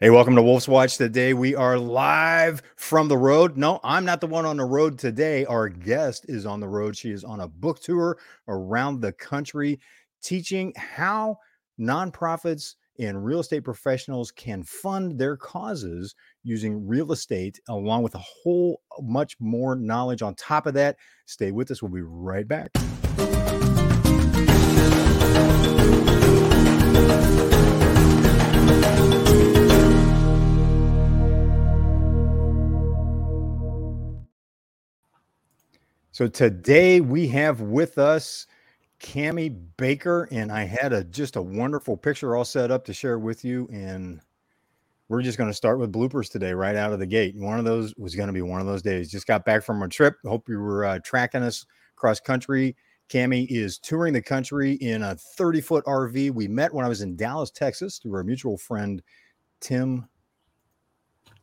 Hey, welcome to Wolfe's Watch. Today we are live from the road. No, I'm not the one on the road today. Our guest is on the road. She is on a book tour around the country teaching how nonprofits and real estate professionals can fund their causes using real estate, along with a whole much more knowledge on top of that. Stay with us. We'll be right back. So today we have with us Cami Baker, and I had a just a wonderful picture all set up to share with you. And we're just going to start with bloopers today, right out of the gate. One of those was going to be one of those days. Just got back from a trip. Hope you were uh, tracking us cross country. Cami is touring the country in a 30 foot RV. We met when I was in Dallas, Texas, through our mutual friend Tim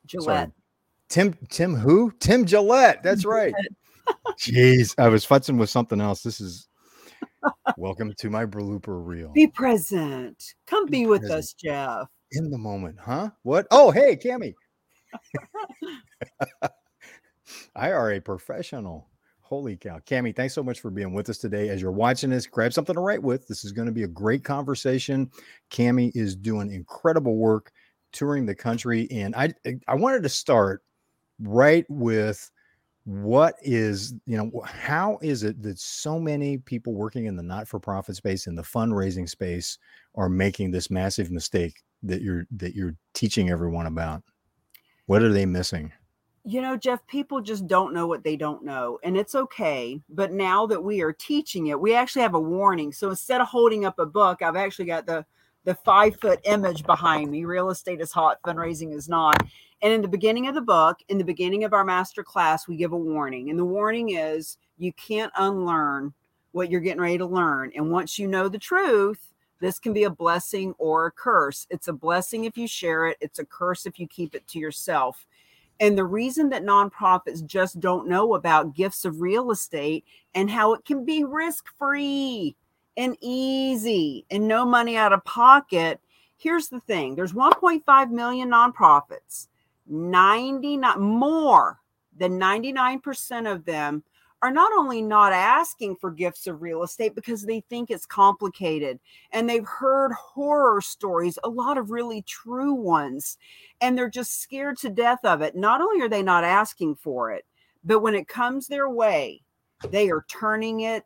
Gillette. Sorry, Tim Tim who? Tim Gillette. That's right. Jeez, I was futzing with something else. This is welcome to my blooper reel. Be present. Come be, Be with present. us, Jeff. In the moment, huh? What? Oh, hey, Cami. I are a professional. Holy cow. Cami, thanks so much for being with us today. As you're watching this, grab something to write with. This is going to be a great conversation. Cami is doing incredible work touring the country. And I I wanted to start right with what is you know how is it that so many people working in the not-for-profit space in the fundraising space are making this massive mistake that you're that you're teaching everyone about what are they missing You know, Jeff, people just don't know what they don't know, and it's okay. But now that we are teaching it, we actually have a warning. So instead of holding up a book, I've actually got the the five foot image behind me. Real estate is hot, fundraising is not. And in the beginning of the book, in the beginning of our master class, we give a warning. And the warning is you can't unlearn what you're getting ready to learn. And once you know the truth, this can be a blessing or a curse. It's a blessing if you share it, it's a curse if you keep it to yourself. And the reason that nonprofits just don't know about gifts of real estate and how it can be risk free and easy and no money out of pocket. Here's the thing there's 1.5 million nonprofits, 99 more than 99% of them are not only not asking for gifts of real estate because they think it's complicated and they've heard horror stories, a lot of really true ones, and they're just scared to death of it. Not only are they not asking for it, but when it comes their way, they are turning it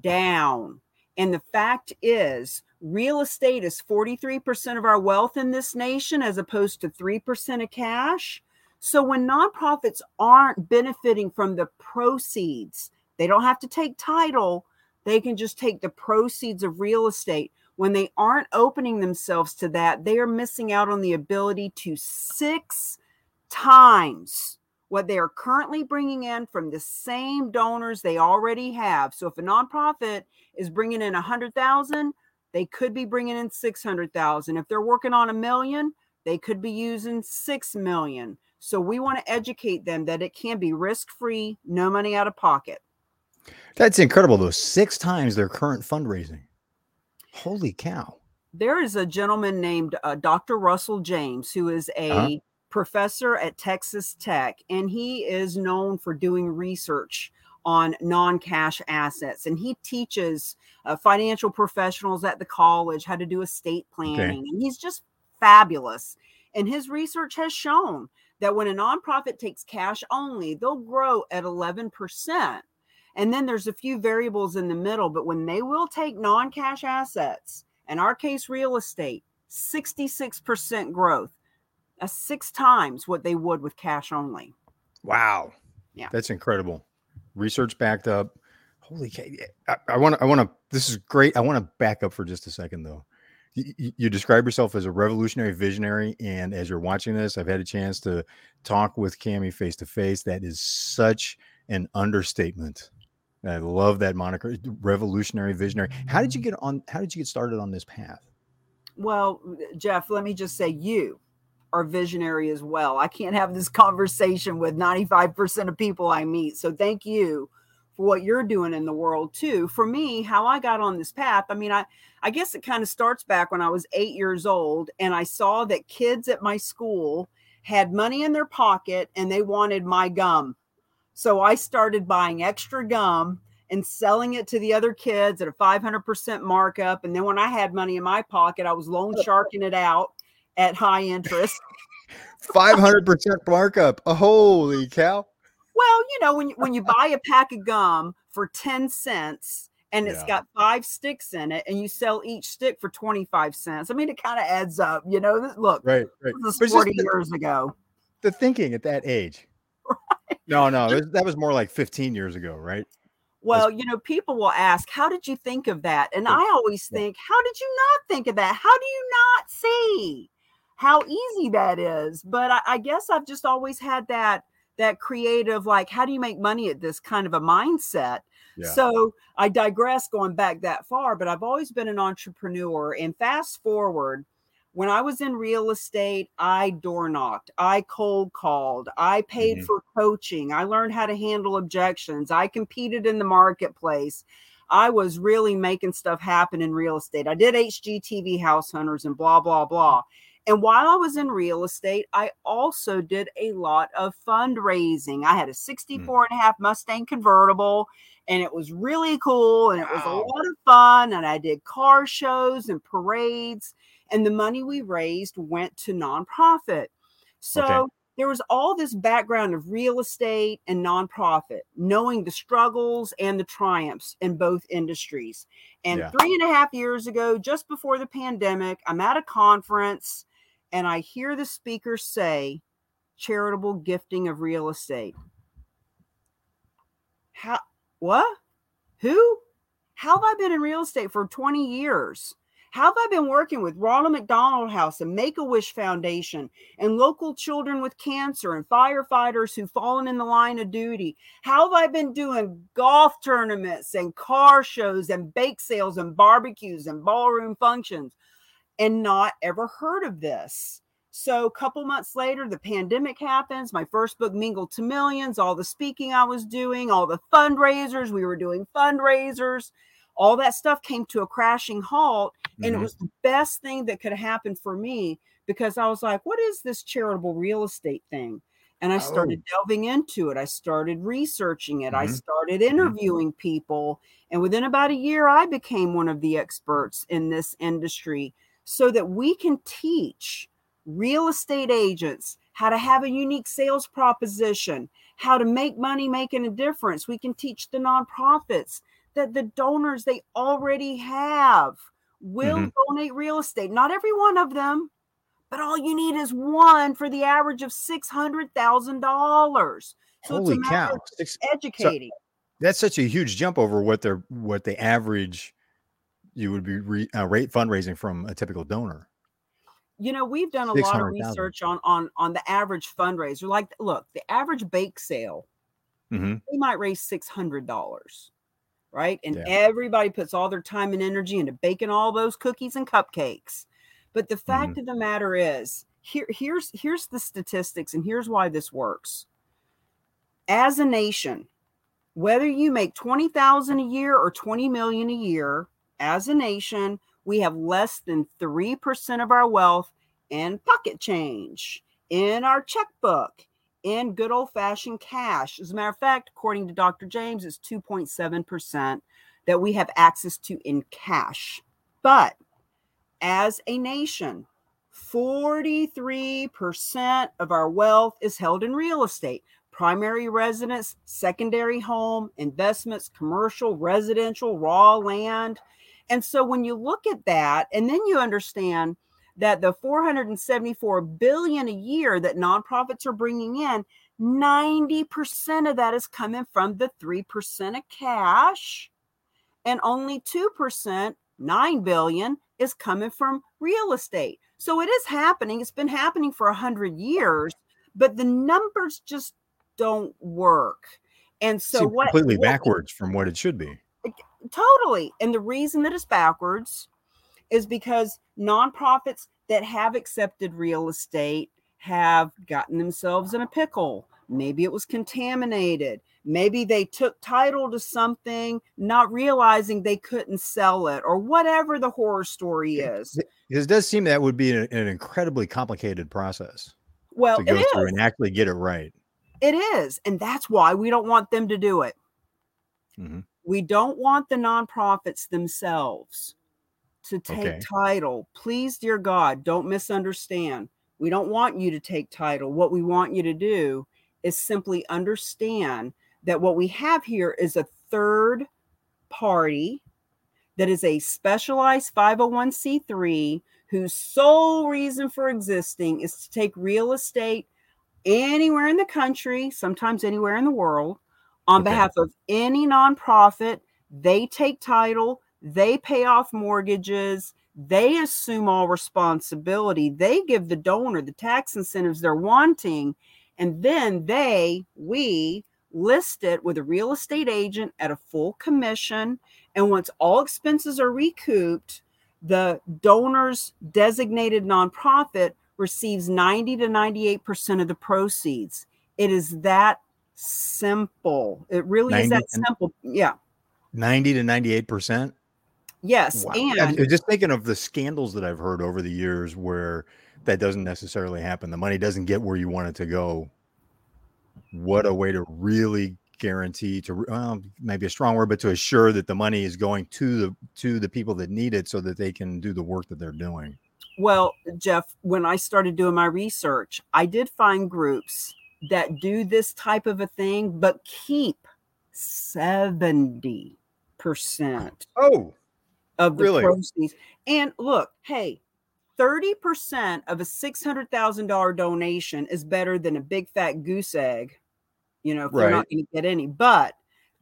down. And the fact is, real estate is 43% of our wealth in this nation as opposed to 3% of cash. So when nonprofits aren't benefiting from the proceeds, they don't have to take title, they can just take the proceeds of real estate. When they aren't opening themselves to that, they are missing out on the ability to six times what they are currently bringing in from the same donors they already have. So if a nonprofit is bringing in a 100,000, they could be bringing in 600,000. If they're working on a million, they could be using 6 million. So we want to educate them that it can be risk-free, no money out of pocket. that's incredible though six times their current fundraising holy cow There is a gentleman named uh, Dr. Russell James who is a Uh-huh. professor at Texas Tech and he is known for doing research on non-cash assets. And he teaches uh, financial professionals at the college how to do estate planning and he's just fabulous. And his research has shown that when a nonprofit takes cash only they'll grow at 11% and then there's a few variables in the middle but when they will take non-cash assets in our case real estate 66% growth. That's six times what they would with cash only. Wow. Yeah. that's incredible research backed up. Holy i want to i want to this is great. I want to back up for just a second though. You, you- you describe yourself as a revolutionary visionary and as you're watching this i've had a chance to talk with cami face to face that is such an understatement. I love that moniker revolutionary visionary. How did you get on how did you get started on this path? Well, Jeff, let me just say you are visionary as well. I can't have this conversation with 95% of people I meet. So thank you for what you're doing in the world too. For me, how I got on this path, I mean, I I guess it kind of starts back when I was 8 years old and I saw that kids at my school had money in their pocket and they wanted my gum. So I started buying extra gum and selling it to the other kids at a 500% markup. And then when I had money in my pocket, I was loan sharking it out at high interest. 500% markup. Oh, holy cow. Well, you know, when you, when you buy a pack of gum for 10 cents and it's yeah. got five sticks in it and you sell each stick for 25 cents. I mean, it kind of adds up, you know, this, look, right, right. this was 40 years ago. The thinking at that age. Right. No, no, was, that was more like 15 years ago, right? Well, you know, people will ask, How did you think of that? And I always think, How did you not think of that? How do you not see how easy that is? But I, I guess I've just always had that that creative, like, how do you make money at this kind of a mindset? Yeah. So I digress going back that far, but I've always been an entrepreneur. And fast forward, when I was in real estate, I door knocked, I cold called, I paid mm-hmm. for coaching, I learned how to handle objections, I competed in the marketplace. I was really making stuff happen in real estate. I did HGTV house hunters and blah, blah, blah. And while I was in real estate, I also did a lot of fundraising. I had a mm. 64 and a half Mustang convertible and it was really cool and it was a lot of fun. And I did car shows and parades and the money we raised went to nonprofit. So okay. there was all this background of real estate and nonprofit, knowing the struggles and the triumphs in both industries. And yeah. three and a half years ago, just before the pandemic, I'm at a conference and I hear the speaker say, charitable gifting of real estate. How, what? Who? How have I been in real estate for 20 years? How have I been working with Ronald McDonald House and Make a Wish Foundation and local children with cancer and firefighters who've fallen in the line of duty? How have I been doing golf tournaments and car shows and bake sales and barbecues and ballroom functions and not ever heard of this? So a couple months later, the pandemic happens. My first book, Mingled to Millions, all the speaking I was doing, all the fundraisers, we were doing fundraisers all that stuff came to a crashing halt and mm-hmm. it was the best thing that could happen for me because i was like what is this charitable real estate thing and i started oh. delving into it i started researching it mm-hmm. i started mm-hmm. interviewing mm-hmm. people and within about a year i became one of the experts in this industry so that we can teach real estate agents how to have a unique sales proposition how to make money making a difference we can teach the nonprofits that the donors they already have will mm-hmm. donate real estate. Not every one of them, but all you need is one for the average of six hundred thousand dollars. So Holy cow! educating. So that's such a huge jump over what they're what the average you would be re, uh, rate fundraising from a typical donor. You know, we've done a lot of research on on on the average fundraiser. Like, look, the average bake sale, mm-hmm. they might raise six hundred dollars right? And yeah. everybody puts all their time and energy into baking all those cookies and cupcakes. But the fact mm-hmm. of the matter is, here, here's here's the statistics, and here's why this works. As a nation, whether you make 20,000 a year or 20 million a year, as a nation, we have less than 3% of our wealth in pocket change, in our checkbook, in good old fashioned cash. As a matter of fact, according to Dr. James, it's 2.7% that we have access to in cash. But as a nation, 43% of our wealth is held in real estate primary residence, secondary home, investments, commercial, residential, raw land. And so when you look at that, and then you understand that the 474 billion a year that nonprofits are bringing in 90% of that is coming from the 3% of cash. And only 2% 9 billion is coming from real estate. So it is happening. It's been happening for 100 years but the numbers just don't work. And so what completely what, backwards from what it should be totally and the reason that it's backwards is because nonprofits that have accepted real estate have gotten themselves in a pickle. maybe it was contaminated. Maybe they took title to something, not realizing they couldn't sell it, or whatever the horror story is. It does seem that would be an, an incredibly complicated process. Well, to go through is. and actually get it right. It is. And that's why we don't want them to do it. Mhm. We don't want the nonprofits themselves to take Okay. title. Please, dear God, don't misunderstand. We don't want you to take title. What we want you to do is simply understand that what we have here is a third party that is a specialized 501c3 whose sole reason for existing is to take real estate anywhere in the country, sometimes anywhere in the world, on Okay. behalf of any nonprofit. They take title, they pay off mortgages, they assume all responsibility, they give the donor the tax incentives they're wanting, and then they, we, list it with a real estate agent at a full commission. And once all expenses are recouped, the donor's designated nonprofit receives 90 to 98% of the proceeds. It is that simple. It really is that simple. Yeah. 90 to 98%. Yes. Wow. And I'm just thinking of the scandals that I've heard over the years where that doesn't necessarily happen. The money doesn't get where you want it to go. What a way to really guarantee to well, maybe a strong word, but to assure that the money is going to the to the people that need it so that they can do the work that they're doing. Well, Jeff, when I started doing my research, I did find groups that do this type of a thing, but keep 70% Oh, of the Really? proceeds. And look, hey, 30% of a $600,000 donation is better than a big fat goose egg, you know, if they're not going to get any. But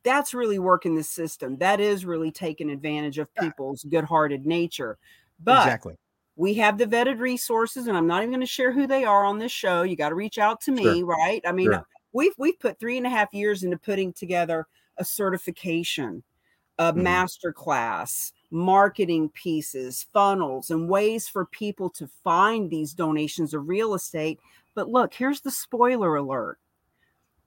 that's really working the system. That is really taking advantage of people's good hearted nature. But exactly. We have the vetted resources, and I'm not even going to share who they are on this show. You got to reach out to me, Sure. right? I mean, Sure. we've we've put three and a half years into putting together a certification, a Mhm. master class, marketing pieces, funnels, and ways for people to find these donations of real estate. But look, here's the spoiler alert.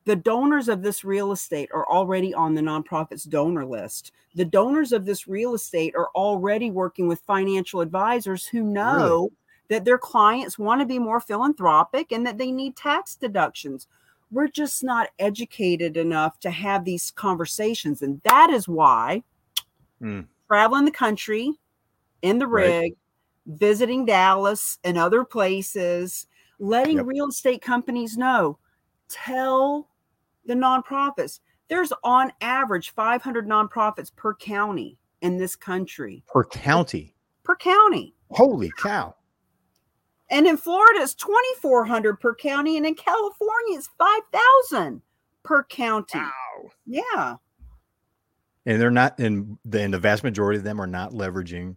The donors of this real estate are already on the nonprofit's donor list. The donors of this real estate are already working with financial advisors who know that their clients want to be more philanthropic and that they need tax deductions. We're just not educated enough to have these conversations. And that is why Mm. traveling the country in the Right. rig, visiting Dallas and other places, letting Yep. real estate companies know, tell the nonprofits. There's on average 500 nonprofits per county in this country, Per county. per county. Holy cow. And in Florida, it's 2,400 per county. And in California, it's 5,000 per county. Wow. Yeah. And they're not, and the, and the vast majority of them are not leveraging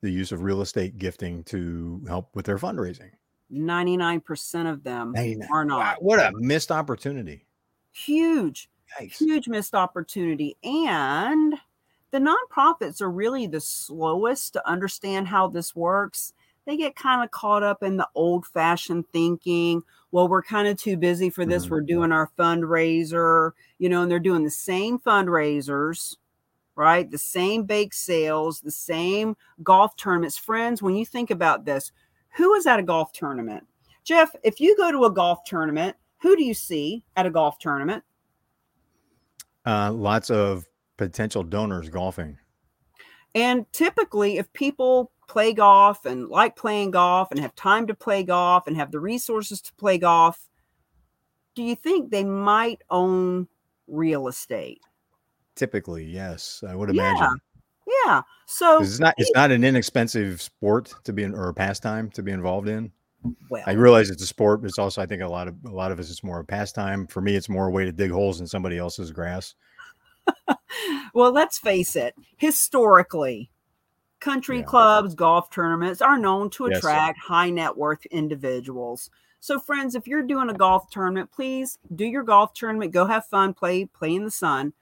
the use of real estate gifting to help with their fundraising. 99% of them 99. are Wow, not. what a missed opportunity. Huge, Yikes. huge missed opportunity. And the nonprofits are really the slowest to understand how this works. They get kind of caught up in the old fashioned thinking. Well, we're kind of too busy for this. Mhm. We're doing our fundraiser, you know, and they're doing the same fundraisers, right? The same bake sales, the same golf tournaments. Friends, when you think about this, who is at a golf tournament? Jeff, if you go to a golf tournament, who do you see at a golf tournament? Uh, lots of potential donors golfing. And typically, if people play golf and like playing golf and have time to play golf and have the resources to play golf, do you think they might own real estate? Typically, yes, I would imagine. Yeah. So It's not it's not an inexpensive sport to be in or a pastime to be involved in. Well, I realize it's a sport, but it's also I think a lot of a lot of us it's more a pastime. For me, it's more a way to dig holes in somebody else's grass. well, let's face it, historically, country Yeah. clubs, golf tournaments are known to Yes. attract high net worth individuals. So, friends, if you're doing a golf tournament, please do your golf tournament, go have fun, play, play in the sun,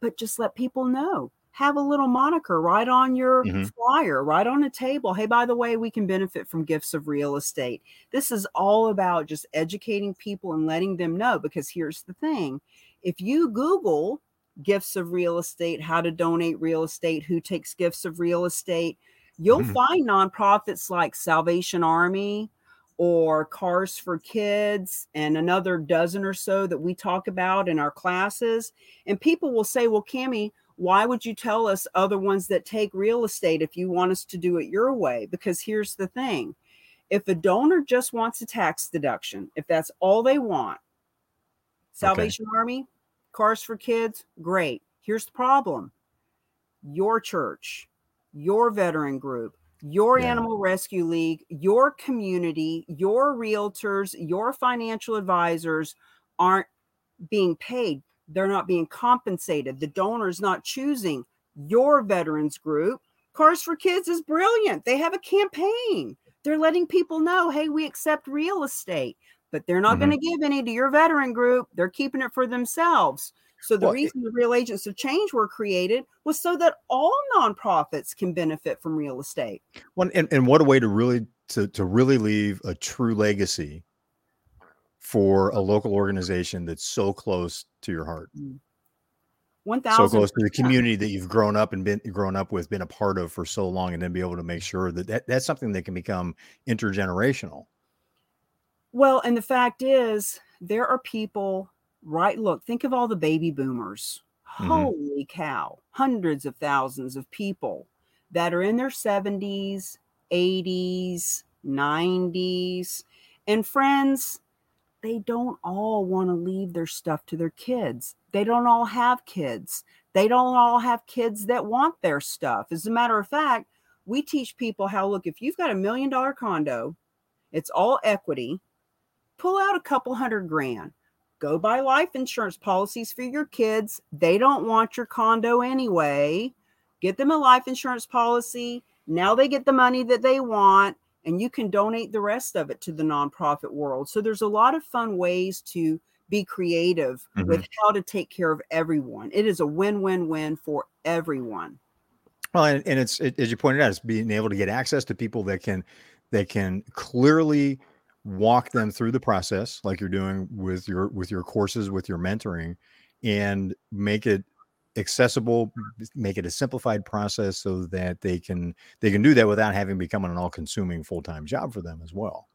but just let people know have a little moniker right on your Mhm. flyer, right on a table. Hey, by the way, we can benefit from gifts of real estate. This is all about just educating people and letting them know because here's the thing if you Google gifts of real estate, how to donate real estate, who takes gifts of real estate, you'll Mhm. find nonprofits like Salvation Army or Cars for Kids and another dozen or so that we talk about in our classes. And people will say, Well, Cami, why would you tell us other ones that take real estate if you want us to do it your way? Because here's the thing if a donor just wants a tax deduction, if that's all they want, Salvation Army, Cars for Kids, great. Here's the problem your church, your veteran group, your Yeah. animal rescue league, your community, your realtors, your financial advisors aren't being paid. They're not being compensated. The donor's not choosing your veterans group. Cars for Kids is brilliant. They have a campaign. They're letting people know, hey, we accept real estate, but they're not Mhm. going to give any to your veteran group. They're keeping it for themselves. So the Well, reason the real agents of change were created was so that all nonprofits can benefit from real estate. One and, and what a way to really to to really leave a true legacy for a local organization that's so close to your heart, One so close to the community that you've grown up and been grown up with, been a part of for so long, and then be able to make sure that, that that's something that can become intergenerational. Well, and the fact is, there are people, right? Look, think of all the baby boomers. Mhm. Holy cow, hundreds of thousands of people that are in their 70s, 80s, 90s. And friends, they don't all want to leave their stuff to their kids. They don't all have kids. They don't all have kids that want their stuff. As a matter of fact, we teach people how look, if you've got a million dollar condo, it's all equity, pull out a couple hundred grand. Go buy life insurance policies for your kids. They don't want your condo anyway. Get them a life insurance policy. Now they get the money that they want, and you can donate the rest of it to the nonprofit world. So there's a lot of fun ways to be creative with mm-hmm. how to take care of everyone. It is a win win win for everyone. Well, and, and it's it, as you pointed out, it's being able to get access to people that can that can clearly walk them through the process, like you're doing with your with your courses, with your mentoring, and make it accessible, make it a simplified process so that they can they can do that without having becoming an all-consuming full-time job for them as well.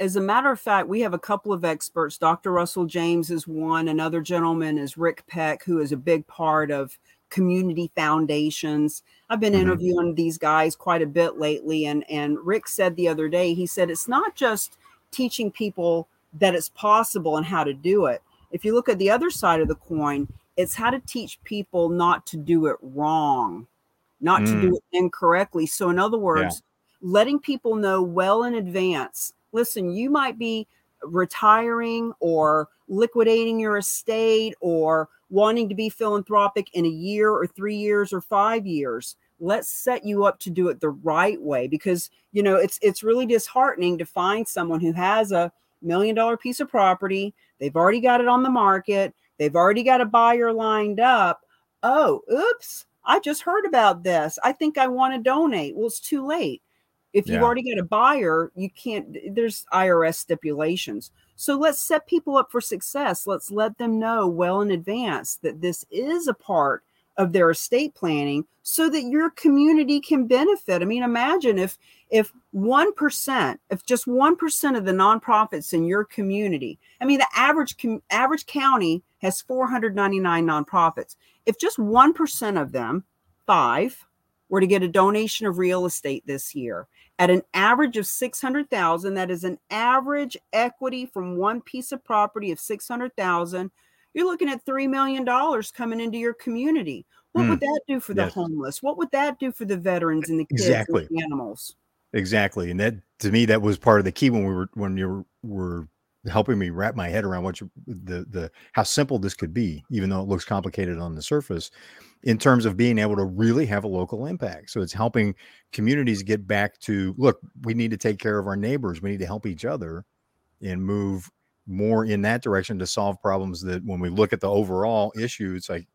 as a matter of fact, we have a couple of experts. Dr. Russell James is one. Another gentleman is Rick Peck, who is a big part of community foundations. I've been Mhm. interviewing these guys quite a bit lately. And, and Rick said the other day, he said, it's not just teaching people that it's possible and how to do it. If you look at the other side of the coin, it's how to teach people not to do it wrong, not to do mm. it incorrectly. So, in other words, letting people know well in advance listen, you might be retiring or liquidating your estate or wanting to be philanthropic in a year or three years or five years let's set you up to do it the right way because you know it's it's really disheartening to find someone who has a million dollar piece of property they've already got it on the market they've already got a buyer lined up. Oh oops i just heard about this. I think i want to donate. Well it's too late. If you've Yeah. already got a buyer you can't there's irs stipulations. So let's set people up for success. Let's let them know well in advance that this is a part of their estate planning so that your community can benefit. I mean imagine if if 1% if just 1% of the nonprofits in your community i mean the average com- average county has 499 nonprofits if just 1% of them five were to get a donation of real estate this year at an average of 600,000 that is an average equity from one piece of property of 600,000 you're looking at 3 million dollars coming into your community what Hmm. would that do for the Yes. homeless what would that do for the veterans and the kids Exactly. and the animals Exactly, and that to me that was part of the key when we were when you were, were helping me wrap my head around what you, the the how simple this could be, even though it looks complicated on the surface, in terms of being able to really have a local impact. So it's helping communities get back to look. We need to take care of our neighbors. We need to help each other, and move more in that direction to solve problems that when we look at the overall issue, it's like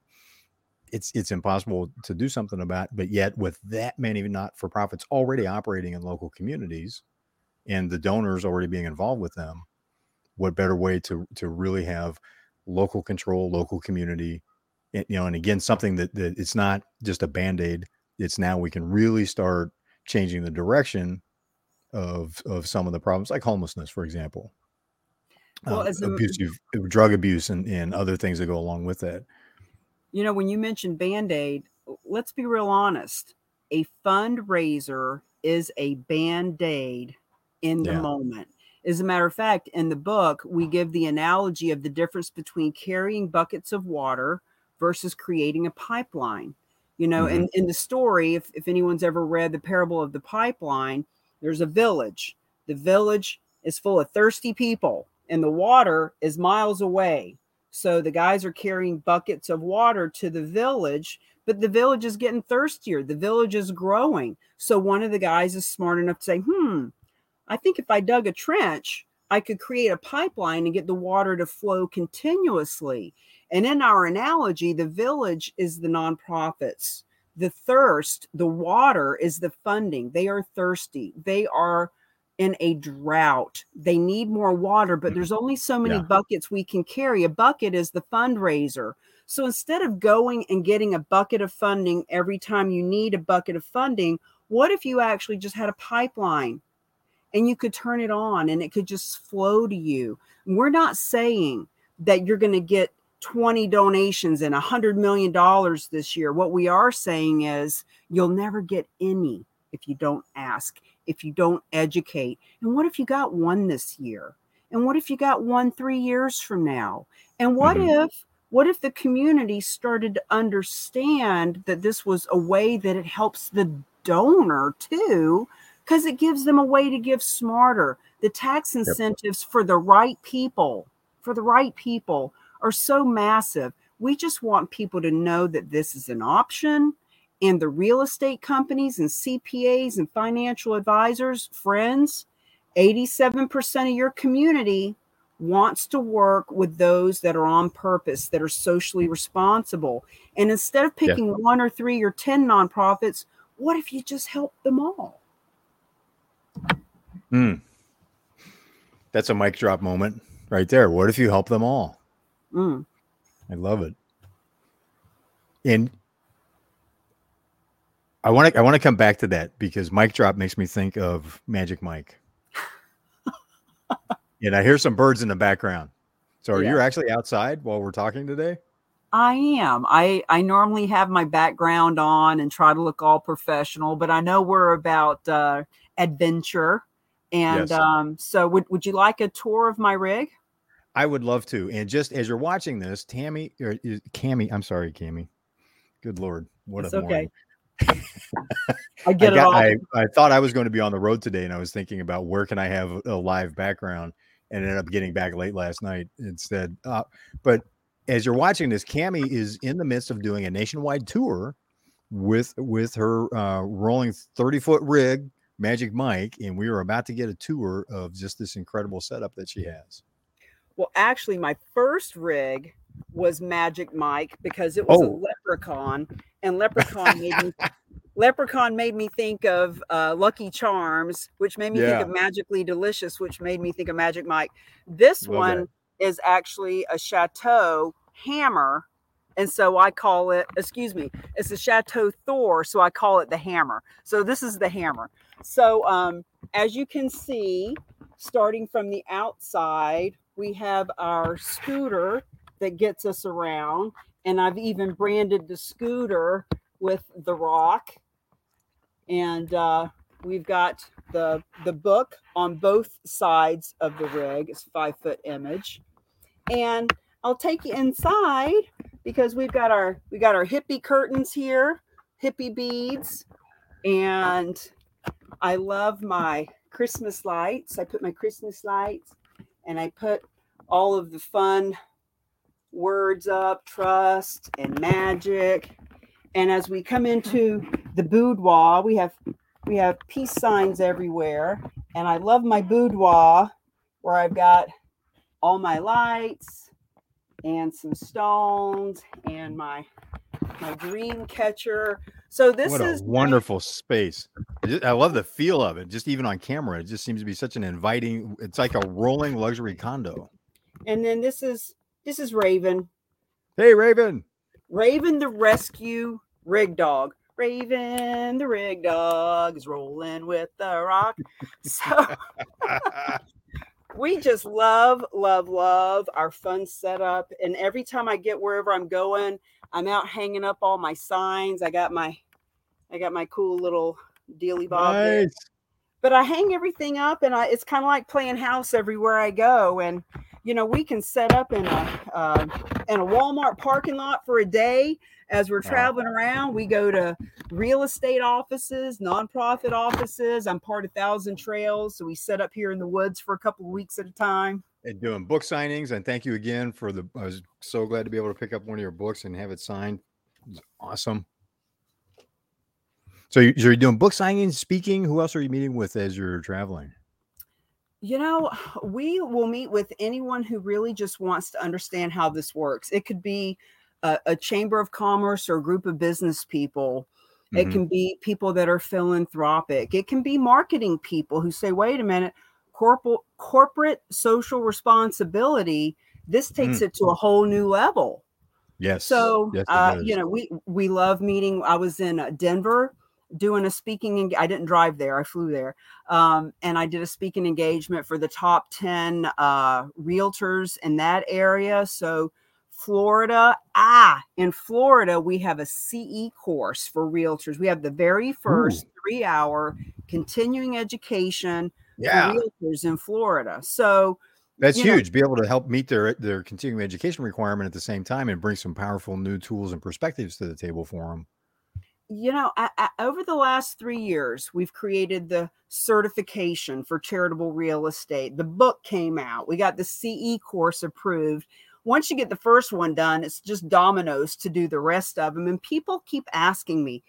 it's it's impossible to do something about. But yet, with that many not for profits already operating in local communities, and the donors already being involved with them, what better way to to really have local control, local community, and, you know, and again, something that that it's not just a band aid. It's now we can really start changing the direction of of some of the problems, like homelessness, for example. Well, Um, as a, drug abuse and, and other things that go along with that. you know, when you mentioned Band Aid, let's be real honest. A fundraiser is a band aid in the Yeah. moment. As a matter of fact, in the book, we give the analogy of the difference between carrying buckets of water versus creating a pipeline. You know, Mhm. in, in the story, if, if anyone's ever read the parable of the pipeline, there's a village. The village is full of thirsty people, and the water is miles away. So the guys are carrying buckets of water to the village, but the village is getting thirstier. The village is growing. So one of the guys is smart enough to say, hmm, I think if I dug a trench, I could create a pipeline and get the water to flow continuously. And in our analogy, the village is the nonprofits. The thirst, the water is the funding. They are thirsty. They are in a drought. They need more water, but Mhm. there's only so many Yeah. buckets we can carry. A bucket is the fundraiser. So instead of going and getting a bucket of funding every time you need a bucket of funding, what if you actually just had a pipeline and you could turn it on and it could just flow to you? We're not saying that you're going to get 20 donations and $100 million this year. What we are saying is you'll never get any if you don't ask, if you don't educate. And what if you got one this year? And what if you got one three years from now? And what Mhm. if what if the community started to understand that this was a way that it helps the donor too because it gives them a way to give smarter the tax incentives for the right people for the right people are so massive we just want people to know that this is an option and the real estate companies and cpas and financial advisors friends 87% of your community wants to work with those that are on purpose, that are socially responsible. And instead of Yeah. picking one or three or 10 nonprofits, what if you just help them all? Mm. That's a mic drop moment right there. What if you help them all? Mm. I love it. And I want to I want to come back to that because mic drop makes me think of Magic Mike. and I hear some birds in the background. So are Yeah. you actually outside while we're talking today? I am. I I normally have my background on and try to look all professional, but I know we're about uh, adventure, and Yes. um, so would would you like a tour of my rig? I would love to. And just as you're watching this, Tammy or Cami, I'm sorry, Cami. Good lord, what It's a okay. morning. I I, get it all. I, I thought I was going to be on the road today and I was thinking about where can I have a live background and ended up getting back late last night instead. Uh, but as you're watching this, Cami is in the midst of doing a nationwide tour with with her uh, rolling 30 foot rig, Magic Mike, and we are about to get a tour of just this incredible setup that she has. Well, actually, my first rig was Magic Mike because it was a Oh. leprechaun, and leprechaun made me leprechaun made me think of uh, Lucky Charms, which made me Yeah. think of Magically Delicious, which made me think of Magic Mike. This Love one is actually a chateau hammer. And so I call it, excuse me, it's the Chateau Thor. So I call it the hammer. So this is the hammer. So um, as you can see, starting from the outside, we have our scooter that gets us around. And I've even branded the scooter with the rock. And uh, we've got the the book on both sides of the rig. It's five foot image. And I'll take you inside because we've got our we got our hippie curtains here, hippie beads, and I love my Christmas lights. I put my Christmas lights and I put all of the fun words up, trust and magic. And as we come into the boudoir, we have we have peace signs everywhere. And I love my boudoir where I've got all my lights and some stones and my my dream catcher. So this what is a wonderful space. I love the feel of it. Just even on camera, it just seems to be such an inviting. It's like a rolling luxury condo. And then this is this is Raven. Hey, Raven. Raven the rescue rig dog. Raven the rig dog is rolling with the rock. So we just love, love, love our fun setup. And every time I get wherever I'm going, I'm out hanging up all my signs. I got my I got my cool little dealy bob. Nice. But I hang everything up and I it's kind of like playing house everywhere I go. And you know, we can set up in a uh, in a Walmart parking lot for a day as we're traveling around. We go to real estate offices, nonprofit offices. I'm part of Thousand Trails, so we set up here in the woods for a couple of weeks at a time. And doing book signings. And thank you again for the. I was so glad to be able to pick up one of your books and have it signed. It awesome. So you're doing book signings, speaking. Who else are you meeting with as you're traveling? You know, we will meet with anyone who really just wants to understand how this works. It could be a, a chamber of commerce or a group of business people. Mm-hmm. It can be people that are philanthropic. It can be marketing people who say, wait a minute, corporate corporate social responsibility, this takes mm. it to a whole new level. Yes. So, yes, uh, you know, we we love meeting. I was in uh, Denver doing a speaking. I didn't drive there; I flew there, um, and I did a speaking engagement for the top ten uh, realtors in that area. So Florida. Ah, in Florida, we have a CE course for realtors. We have the very first Ooh. three hour continuing education yeah. for realtors in Florida. So that's huge. Know, Be able to help meet their their continuing education requirement at the same time and bring some powerful new tools and perspectives to the table for them. You know, I, I, over the last three years, we've created the certification for charitable real estate. The book came out. We got the CE course approved once you get the first one done, it's just dominoes to do the rest of them. And people keep asking me,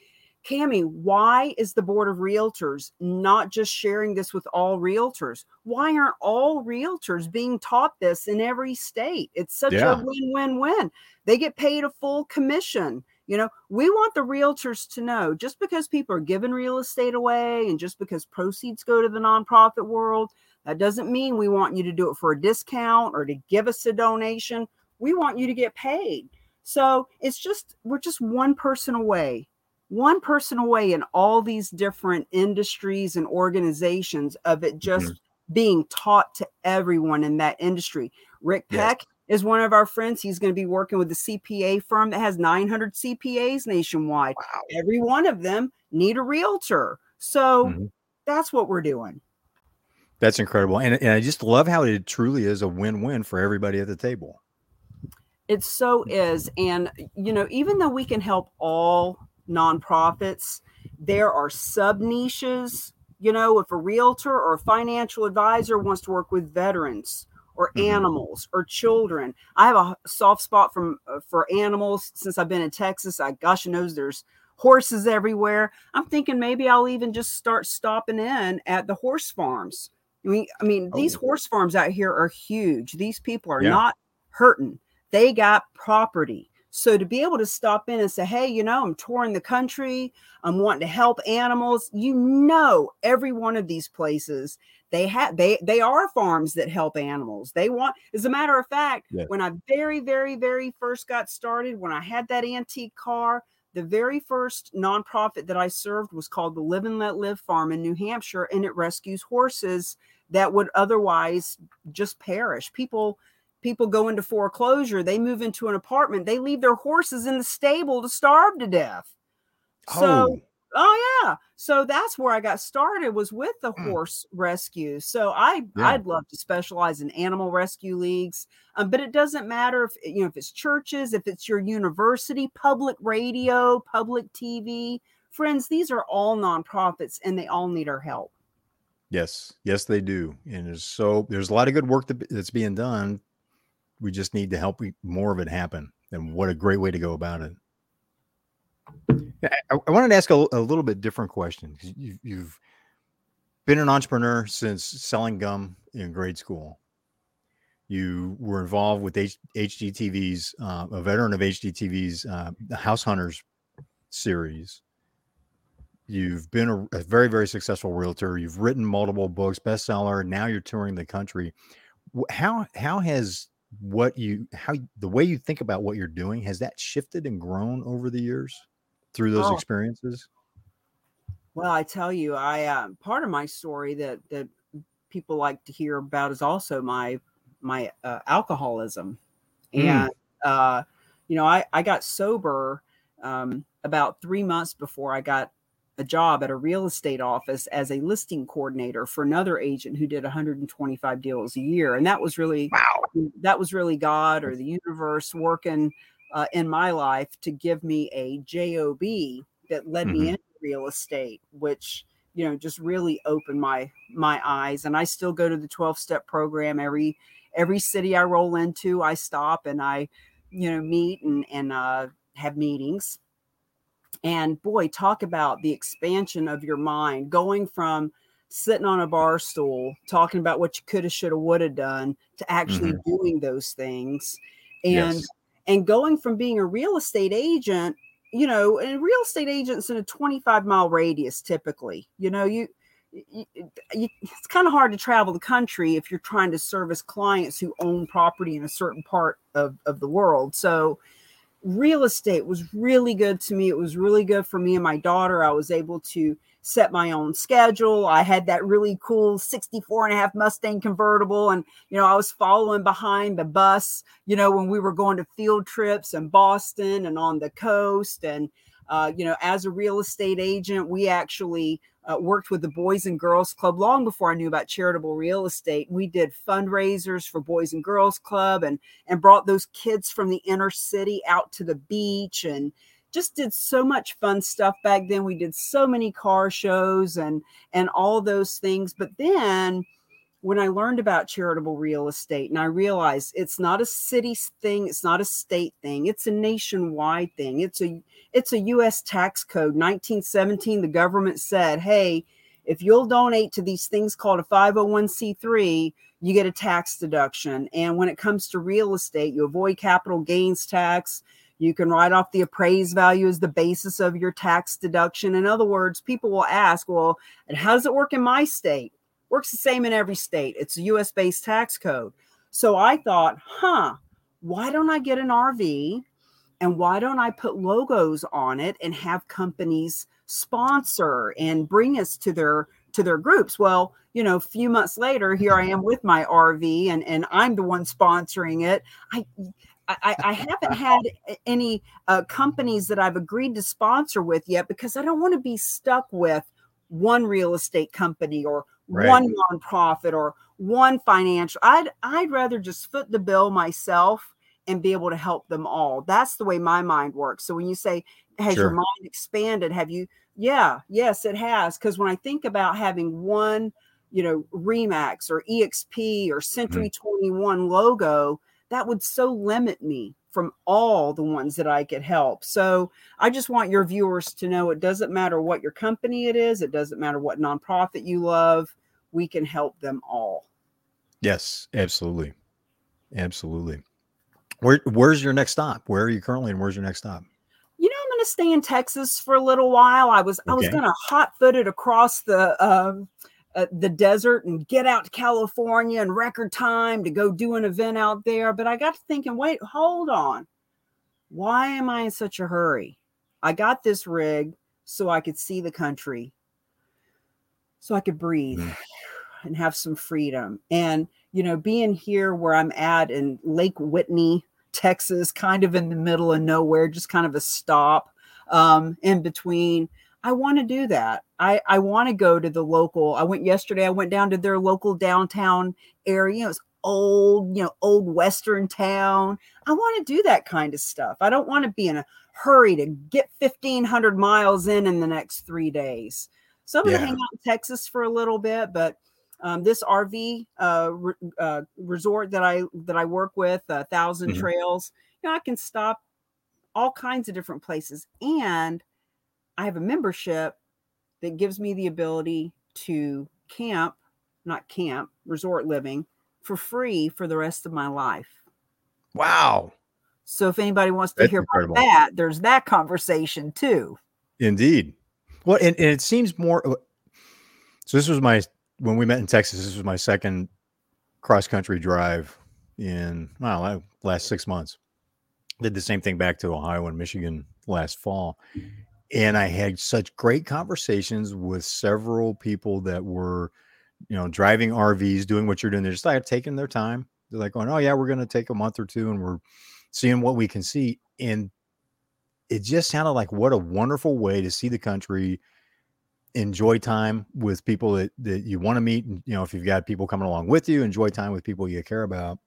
Cami, why is the board of realtors not just sharing this with all realtors? Why aren't all realtors being taught this in every state? It's such yeah. a win win win. They get paid a full commission. You know, we want the realtors to know just because people are giving real estate away and just because proceeds go to the nonprofit world, that doesn't mean we want you to do it for a discount or to give us a donation. We want you to get paid. So it's just, we're just one person away, one person away in all these different industries and organizations of it just mm-hmm. being taught to everyone in that industry. Rick Peck yes. Is one of our friends. He's going to be working with a CPA firm that has 900 CPAs nationwide. Wow. Every one of them need a realtor. So mm-hmm. that's what we're doing. That's incredible. And, and I just love how it truly is a win win for everybody at the table. It so is. And, you know, even though we can help all nonprofits, there are sub niches. You know, if a realtor or a financial advisor wants to work with veterans or mm-hmm. animals or children, I have a soft spot from uh, for animals since I've been in Texas. I gosh knows there's horses everywhere. I'm thinking maybe I'll even just start stopping in at the horse farms I mean, I mean, these oh. horse farms out here are huge. These people are yeah. not hurting. They got property. So to be able to stop in and say, "Hey, you know, I'm touring the country. I'm wanting to help animals." You know, every one of these places they have they they are farms that help animals. They want, as a matter of fact, yes. when I very very very first got started, when I had that antique car, the very first nonprofit that I served was called the Live and Let Live Farm in New Hampshire, and it rescues horses that would otherwise just perish. People people go into foreclosure, they move into an apartment, they leave their horses in the stable to starve to death. So oh. Oh yeah. So that's where I got started was with the mm. horse rescue. So I yeah. I'd love to specialize in animal rescue leagues. Um, but it doesn't matter if you know if it's churches, if it's your university, public radio, public TV. Friends, these are all nonprofits and they all need our help. Yes, yes, they do. And there's so there's a lot of good work that, that's being done. We just need to help more of it happen. And what a great way to go about it. I, I wanted to ask a, a little bit different question. You, you've been an entrepreneur since selling gum in grade school. You were involved with H- HGTV's, uh, a veteran of HGTV's uh, House Hunters series. You've been a, a, very, very successful realtor. You've written multiple books, bestseller. Now you're touring the country. How how has what you how the way you think about what you're doing has that shifted and grown over the years through those oh. experiences? Well, I tell you, I uh, part of my story that that people like to hear about is also my my uh, alcoholism, mm. and uh, you know, I I got sober um, about three months before I got a job at a real estate office as a listing coordinator for another agent who did 125 deals a year and that was really wow. that was really god or the universe working uh, in my life to give me a job that led mm-hmm. me into real estate which you know just really opened my my eyes and i still go to the 12 step program every every city i roll into i stop and i you know meet and and uh, have meetings and boy, talk about the expansion of your mind, going from sitting on a bar stool talking about what you could have, should have, would have done to actually mm-hmm. doing those things. And yes. and going from being a real estate agent, you know, and real estate agents in a 25 mile radius typically, you know, you you, you, it's kind of hard to travel the country if you're trying to service clients who own property in a certain part of, of the world. So, real estate was really good to me. It was really good for me and my daughter. I was able to set my own schedule. I had that really cool 64 and a half Mustang convertible. And, you know, I was following behind the bus, you know, when we were going to field trips in Boston and on the coast. And, uh, you know, as a real estate agent, we actually uh, worked with the Boys and Girls Club long before I knew about charitable real estate. We did fundraisers for Boys and Girls Club and and brought those kids from the inner city out to the beach and just did so much fun stuff back then. We did so many car shows and and all those things. But then when I learned about charitable real estate and I realized it's not a city thing, it's not a state thing, it's a nationwide thing. It's a it's a US tax code 1917 the government said, "Hey, if you'll donate to these things called a 501c3, you get a tax deduction. And when it comes to real estate, you avoid capital gains tax. You can write off the appraised value as the basis of your tax deduction. In other words, people will ask, well, how does it work in my state? Works the same in every state. It's a US based tax code. So I thought, huh, why don't I get an RV and why don't I put logos on it and have companies sponsor and bring us to their to their groups? Well, you know, a few months later, here I am with my RV and and I'm the one sponsoring it. I I, I, haven't had any uh, companies that I've agreed to sponsor with yet because I don't want to be stuck with one real estate company or right. one nonprofit or one financial. I'd I'd rather just foot the bill myself and be able to help them all. That's the way my mind works. So when you say has sure. your mind expanded, have you yeah, yes, it has. Because when I think about having one, you know, Remax or EXP or Century mm-hmm. 21 logo, that would so limit me from all the ones that I could help. So I just want your viewers to know it doesn't matter what your company it is, it doesn't matter what nonprofit you love, we can help them all. Yes, absolutely. Absolutely. Where where's your next stop? Where are you currently and where's your next stop? You know, I'm going to stay in Texas for a little while. I was okay. I was going to hot foot it across the um, uh, the desert and get out to California in record time to go do an event out there. But I got to thinking, wait, hold on. Why am I in such a hurry? I got this rig so I could see the country, so I could breathe mm. and have some freedom. And, you know, being here where I'm at in Lake Whitney, Texas, kind of in the middle of nowhere, just kind of a stop um, in between I want to do that. I, I want to go to the local. I went yesterday, I went down to their local downtown area. You know, it's old, you know, old Western town. I want to do that kind of stuff. I don't want to be in a hurry to get 1,500 miles in in the next three days. So I'm going to hang out in Texas for a little bit, but um, this RV uh, re- uh, resort that I that I work with, a 1000 mm-hmm. Trails, you know, I can stop all kinds of different places, and I have a membership that gives me the ability to camp, not camp, resort living for free for the rest of my life. Wow. So if anybody wants to That's hear incredible. about that, there's that conversation too. Indeed. Well, and, and it seems more. uh, So this was my when we met in Texas. This was my second cross country drive in well la- last six months. Did the same thing back to Ohio and Michigan last fall, and I had such great conversations with several people that were, you know, driving RVs, doing what you're doing. They're just like taking their time. They're like going, "Oh yeah, we're going to take a month or two, and we're seeing what we can see." And it just sounded like what a wonderful way to see the country enjoy time with people that, that you want to meet and you know if you've got people coming along with you enjoy time with people you care about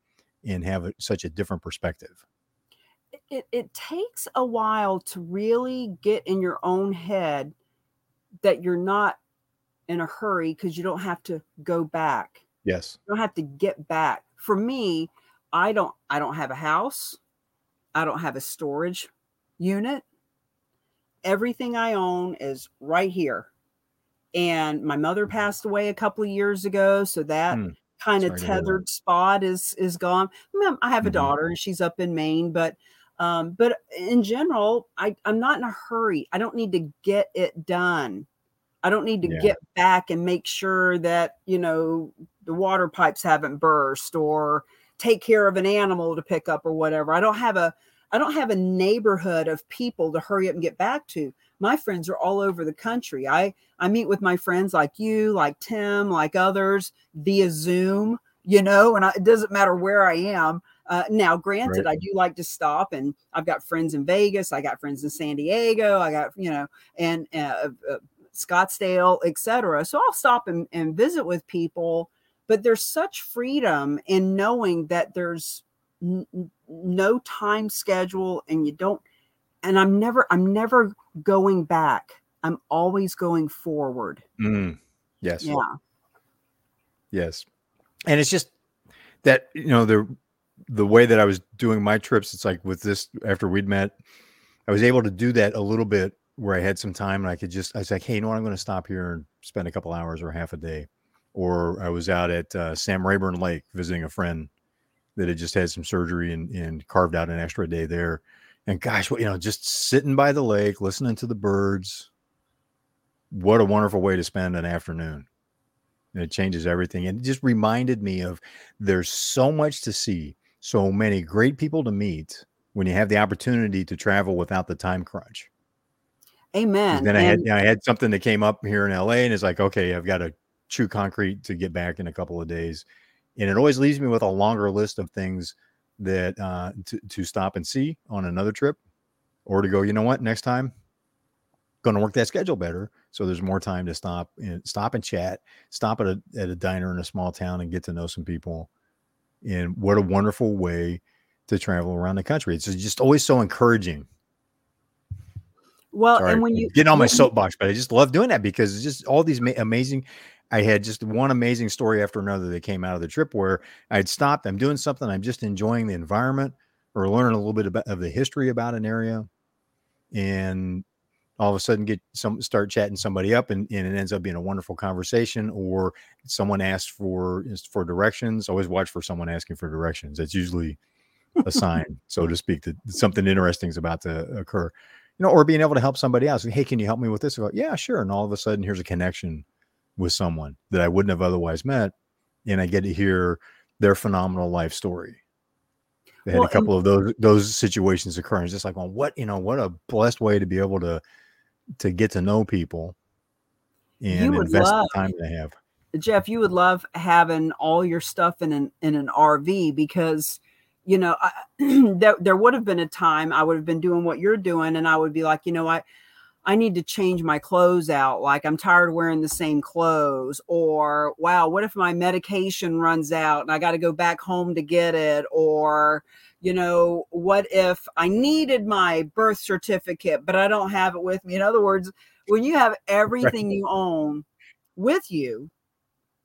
and have a, such a different perspective It it takes a while to really get in your own head that you're not in a hurry because you don't have to go back. yes You don't have to get back. For me, I don't I don't have a house. I don't have a storage unit. Everything I own is right here. And my mother passed away a couple of years ago, so that Mm. kind of Sorry to hear that. tethered spot is is gone. I have a Mhm. daughter and she's up in Maine, but um, but in general, I, I'm not in a hurry. I don't need to get it done. I don't need to Yeah. get back and make sure that, you know, the water pipes haven't burst or take care of an animal to pick up or whatever. I don't have a I don't have a neighborhood of people to hurry up and get back to. My friends are all over the country. I I meet with my friends like you, like Tim, like others via Zoom, you know, and I, it doesn't matter where I am. Uh, now, granted, I do like to stop, and I've got friends in Vegas, I got friends in San Diego, I got you know, and uh, uh, Scottsdale, etc. So I'll stop and, and visit with people, but there's such freedom in knowing that there's n- no time schedule, and you don't. And I'm never, I'm never going back. I'm always going forward. Mm. yes Yeah. yes and it's just that you know the the way that i was doing my trips it's like with this after we'd met i was able to do that a little bit where i had some time and i could just i was like hey you know what? I'm going to stop here and spend a couple hours or half a day. Or i was out at uh, sam rayburn lake visiting a friend that had just had some surgery and, and carved out an extra day there. And gosh what you know just sitting by the lake listening to the birds. What a wonderful way to spend an afternoon. And it changes everything. And it just reminded me of there's so much to see so many great people to meet when you have the opportunity to travel without the time crunch. Amen. then I had And- you know, I had something that came up here in LA and it's like okay I've got to chew concrete to get back in a couple of days and it always leaves me with a longer list of things that uh to, to stop and see on another trip or to go you know what next time going to work that schedule better so there's more time to stop and stop and chat stop at a, at a diner in a small town and get to know some people and what a wonderful way to travel around the country it's just always so encouraging well, Sorry, and when you get on my soapbox, but I just love doing that because it's just all these ma- amazing. I had just one amazing story after another that came out of the trip where I'd stopped. I'm doing something. I'm just enjoying the environment or learning a little bit about of the history about an area, and all of a sudden get some start chatting somebody up, and, and it ends up being a wonderful conversation. Or someone asks for for directions. Always watch for someone asking for directions. That's usually a sign, so to speak, that something interesting is about to occur you know, or being able to help somebody else. Hey, can you help me with this? Go, yeah, sure. And all of a sudden, here's a connection with someone that I wouldn't have otherwise met, and I get to hear their phenomenal life story. They had Well, a and- couple of those those situations occurring. it's just like, well, what you know, what a blessed way to be able to to get to know people and invest love- the time they have. Jeff, you would love having all your stuff in an in an RV because you know I, there there would have been a time I would have been doing what you're doing, and I would be like, you know, I I need to change my clothes out. Like I'm tired of wearing the same clothes, or wow, what if my medication runs out and I got to go back home to get it, or you know, what if I needed my birth certificate but I don't have it with me? In other words, when you have everything you own with you,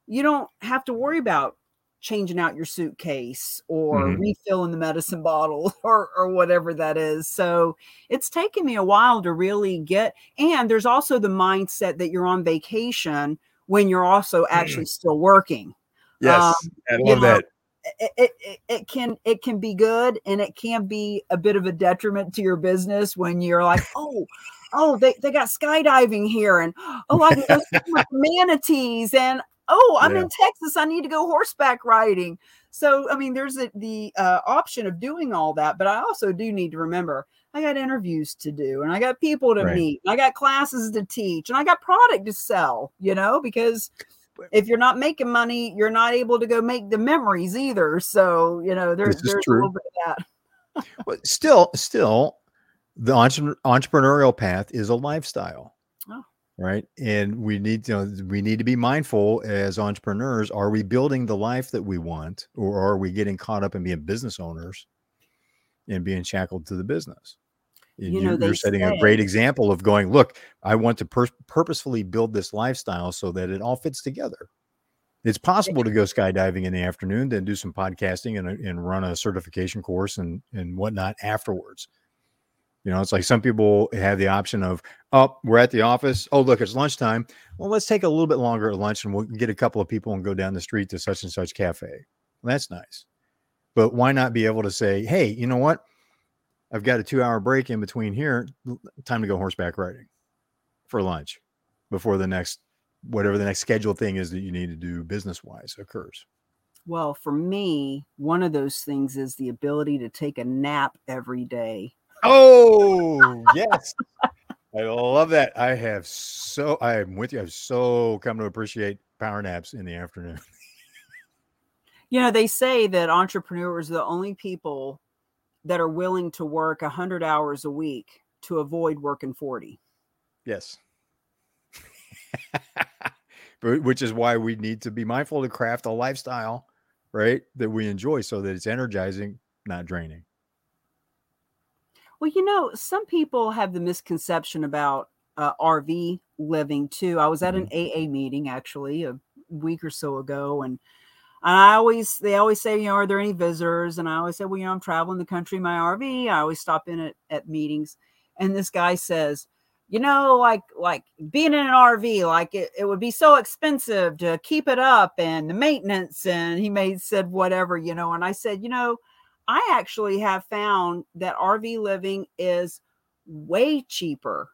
you don't have to worry about changing out your suitcase or Mhm. refilling the medicine bottle or or whatever that is. So it's taken me a while to really get and there's also the mindset that you're on vacation when you're also actually still working. Yes, Um, I you love know, that. It, it, it can it can be good and it can be a bit of a detriment to your business when you're like oh oh they, they got skydiving here and oh i can go with manatees and oh i'm Yeah. in texas i need to go horseback riding so i mean there's a, the uh, option of doing all that but i also do need to remember i got interviews to do and i got people to Right. meet i got classes to teach and i got product to sell you know because if you're not making money, you're not able to go make the memories either. So, you know, there's there's a little bit of that. But still, still, the entre- entrepreneurial path is a lifestyle. Oh. Right. And we need, you know, we need to be mindful as entrepreneurs. Are we building the life that we want, or are we getting caught up in being business owners and being shackled to the business? You, know, you're setting a great example of going, look, I want to pur- purposefully build this lifestyle so that it all fits together. It's possible to go skydiving in the afternoon, then do some podcasting and, uh, and run a certification course and, and whatnot afterwards. You know, it's like some people have the option of, oh, we're at the office. Oh, look, it's lunchtime. Well, let's take a little bit longer at lunch and we'll get a couple of people and go down the street to such and such cafe. Well, that's nice. But why not be able to say, hey, you know what? I've got a two hour break in between here. Time to go horseback riding for lunch before the next, whatever the next scheduled thing is that you need to do business wise occurs. Well, for me, one of those things is the ability to take a nap every day. Oh, yes. I love that. I have so, I am with you. I've so come to appreciate power naps in the afternoon. You know, they say that entrepreneurs are the only people that are willing to work 100 hours a week to avoid working 40. Yes. Which is why we need to be mindful to craft a lifestyle, right? That we enjoy so that it's energizing, not draining. Well, you know, some people have the misconception about uh, RV living too. I was at an AA meeting actually a week or so ago, and I always they always say, you know, are there any visitors? And I always say, well, you know, I'm traveling the country in my RV. I always stop in at, at meetings, and this guy says, you know, like like being in an RV, like it, it would be so expensive to keep it up and the maintenance. And he made said whatever, you know, and I said, you know, I actually have found that RV living is way cheaper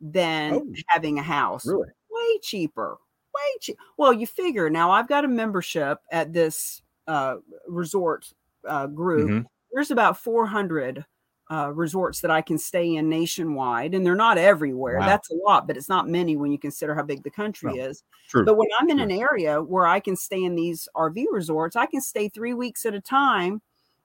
than Oh. having a house. Really? Way cheaper. Way cheap. Well, you figure now I've got a membership at this uh, resort uh, group. Mhm. There's about 400 uh, resorts that I can stay in nationwide, and they're not everywhere. Wow. That's a lot, but it's not many when you consider how big the country No. is. True. But when I'm in True. an area where I can stay in these RV resorts, I can stay three weeks at a time,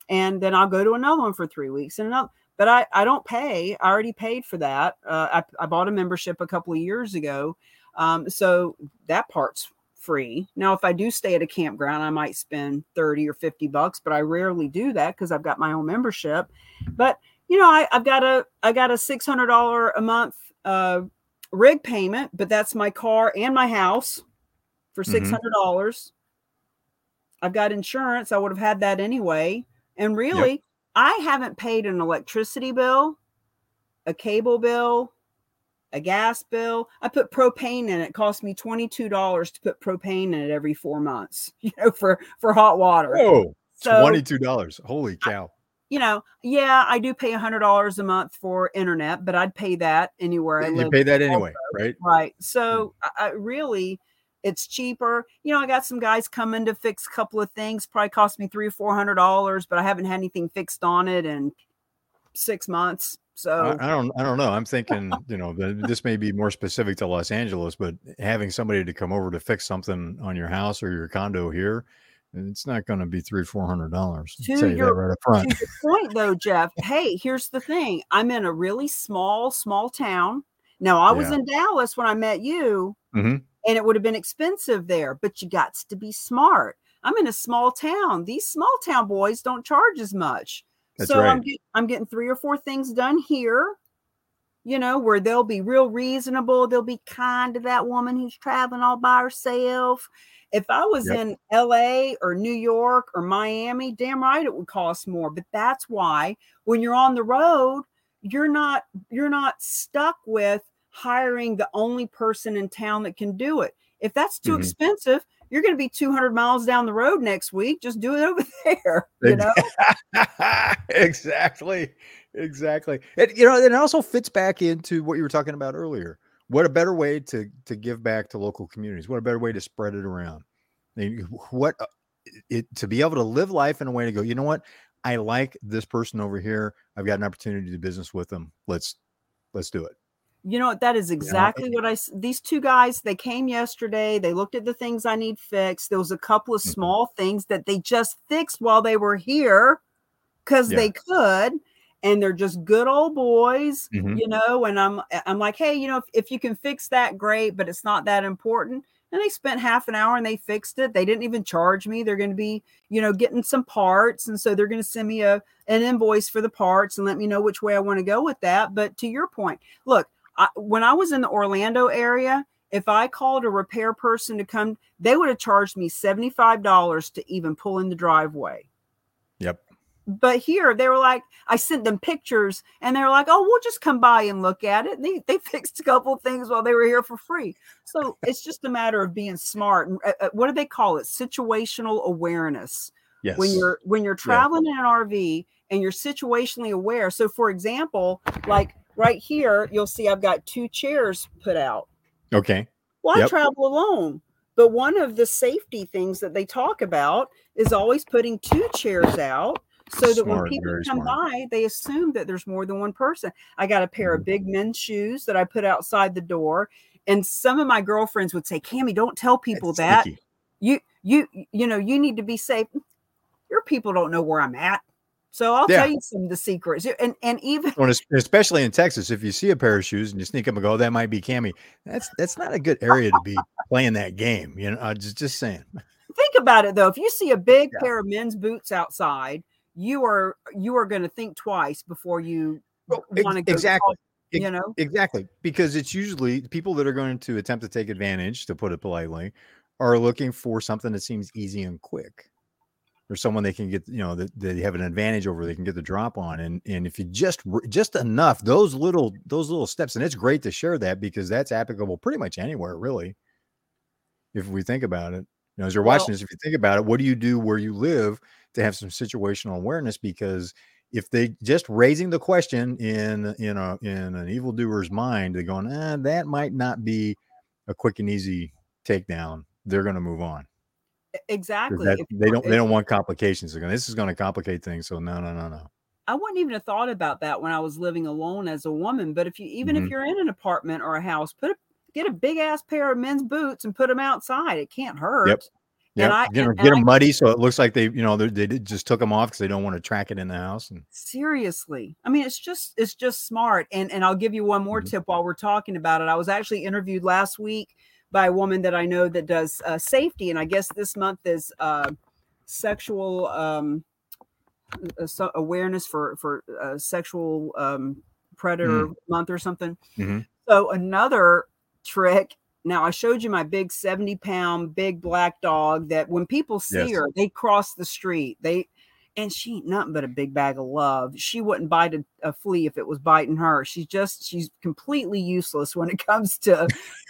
and then I'll go to another one for three weeks and another. But I, I don't pay. I already paid for that. Uh, I, I bought a membership a couple of years ago, um, so that part's free. Now, if I do stay at a campground, I might spend thirty or fifty bucks, but I rarely do that because I've got my own membership. But you know, I, I've got a I got a six hundred dollar a month uh, rig payment, but that's my car and my house for six hundred dollars. I've got insurance. I would have had that anyway. And really, I haven't paid an electricity bill, a cable bill, a gas bill. I put propane in it. It cost me $22 to put propane in it every four months, you know, for for hot water. Whoa, so twenty-two dollars. Holy cow! you know, yeah, I do pay a hundred dollars a month for internet, but I'd pay that anywhere I You live. pay that anyway, right? Right. So hmm. I, I really it's cheaper. You know, I got some guys coming to fix a couple of things, probably cost me three or four hundred dollars, but I haven't had anything fixed on it in six months. So I, I don't. I don't know. I'm thinking. You know, that this may be more specific to Los Angeles, but having somebody to come over to fix something on your house or your condo here, it's not going to be three, four hundred dollars. To Tell you that your- right up front. to point though, Jeff, hey, here's the thing. I'm in a really small, small town. Now I was Yeah. in Dallas when I met you, Mhm. and it would have been expensive there, but you got to be smart. I'm in a small town. These small town boys don't charge as much. That's so I'm get, I'm getting three or four things done here, you know, where they'll be real reasonable. They'll be kind to that woman who's traveling all by herself. If I was Yep. in LA or New York or Miami, damn right it would cost more. But that's why when you're on the road, you're not you're not stuck with hiring the only person in town that can do it. If that's too Mhm. expensive, you're going to be 200 miles down the road next week. Just do it over there. You know? exactly. Exactly. And, you know, it also fits back into what you were talking about earlier. What a better way to to give back to local communities. What a better way to spread it around. I mean, what uh, it to be able to live life in a way to go, you know what? I like this person over here. I've got an opportunity to do business with them. Let's let's do it. You know what? That is exactly what I. These two guys, they came yesterday. They looked at the things I need fixed. There was a couple of mm-hmm. small things that they just fixed while they were here because yeah. they could, and they're just good old boys, mm-hmm. you know. And I'm, I'm like, hey, you know, if, if you can fix that, great, but it's not that important. And they spent half an hour and they fixed it. They didn't even charge me. They're going to be, you know, getting some parts, and so they're going to send me a an invoice for the parts and let me know which way I want to go with that. But to your point, look I, when I was in the Orlando area, if I called a repair person to come, they would have charged me $75 to even pull in the driveway. Yep. But here they were like, I sent them pictures and they were like, oh, we'll just come by and look at it. And they, they fixed a couple of things while they were here for free. So it's just a matter of being smart. And uh, uh, what do they call it? Situational awareness. Yes. When you're when you're traveling yeah. in an RV and you're situationally aware. So for example, like right here, you'll see I've got two chairs put out. Okay. Well, yep. I travel alone. But one of the safety things that they talk about is always putting two chairs out so that smart, when people come smart. by, they assume that there's more than one person. I got a pair mm-hmm. of big men's shoes that I put outside the door. And some of my girlfriends would say, Cami, don't tell people That's that. Sneaky. You you you know, you need to be safe. Your people don't know where I'm at. So I'll yeah. tell you some of the secrets, and and even when especially in Texas, if you see a pair of shoes and you sneak up and go, oh, that might be Cami. That's that's not a good area to be playing that game. You know, just just saying. Think about it though. If you see a big yeah. pair of men's boots outside, you are you are going to think twice before you well, want to go. Exactly. Talk, you know exactly because it's usually people that are going to attempt to take advantage, to put it politely, are looking for something that seems easy and quick or someone they can get, you know, that they have an advantage over, they can get the drop on. And and if you just just enough, those little those little steps, and it's great to share that because that's applicable pretty much anywhere, really. If we think about it, you know, as you're well, watching this, if you think about it, what do you do where you live to have some situational awareness? Because if they just raising the question in in a in an evildoer's mind, they're going, ah, that might not be a quick and easy takedown. They're going to move on. Exactly. That, they don't they don't want complications. They're going, this is going to complicate things. So no, no, no, no. I wouldn't even have thought about that when I was living alone as a woman. But if you even mm-hmm. if you're in an apartment or a house, put a get a big ass pair of men's boots and put them outside. It can't hurt. Yep. Yeah, get, them, get them muddy so it looks like they, you know, they just took them off because they don't want to track it in the house. And seriously, I mean, it's just it's just smart. And and I'll give you one more mm-hmm. tip while we're talking about it. I was actually interviewed last week by a woman that I know that does uh, safety, and I guess this month is uh, sexual um, uh, awareness for for uh, sexual um, predator mm. month or something. Mm-hmm. So another trick. Now I showed you my big seventy pound big black dog that when people see yes. her, they cross the street. They and she ain't nothing but a big bag of love. She wouldn't bite a, a, flea if it was biting her. She's just she's completely useless when it comes to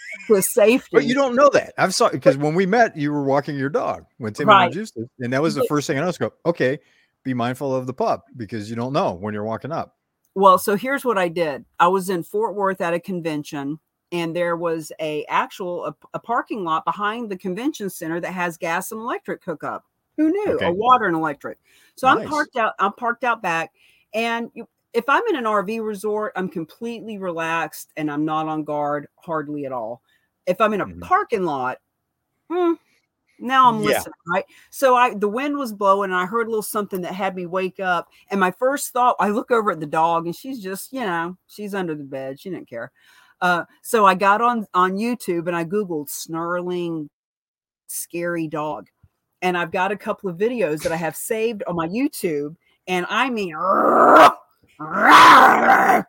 with safety. But you don't know that. I've saw because when we met, you were walking your dog when Tim right. introduced it, and that was the first thing I noticed. Go, okay, be mindful of the pup because you don't know when you're walking up. Well, so here's what I did. I was in Fort Worth at a convention, and there was a actual a, a parking lot behind the convention center that has gas and electric hookup. Who knew? Okay. A water and electric. So nice. I'm parked out. I'm parked out back, and you, if I'm in an RV resort, I'm completely relaxed and I'm not on guard hardly at all. If I'm in a mm-hmm. parking lot, hmm, now I'm yeah. listening, right? So I the wind was blowing and I heard a little something that had me wake up. And my first thought, I look over at the dog and she's just, you know, she's under the bed. She didn't care. Uh, so I got on on YouTube and I googled snarling scary dog. And I've got a couple of videos that I have saved on my YouTube. And I mean,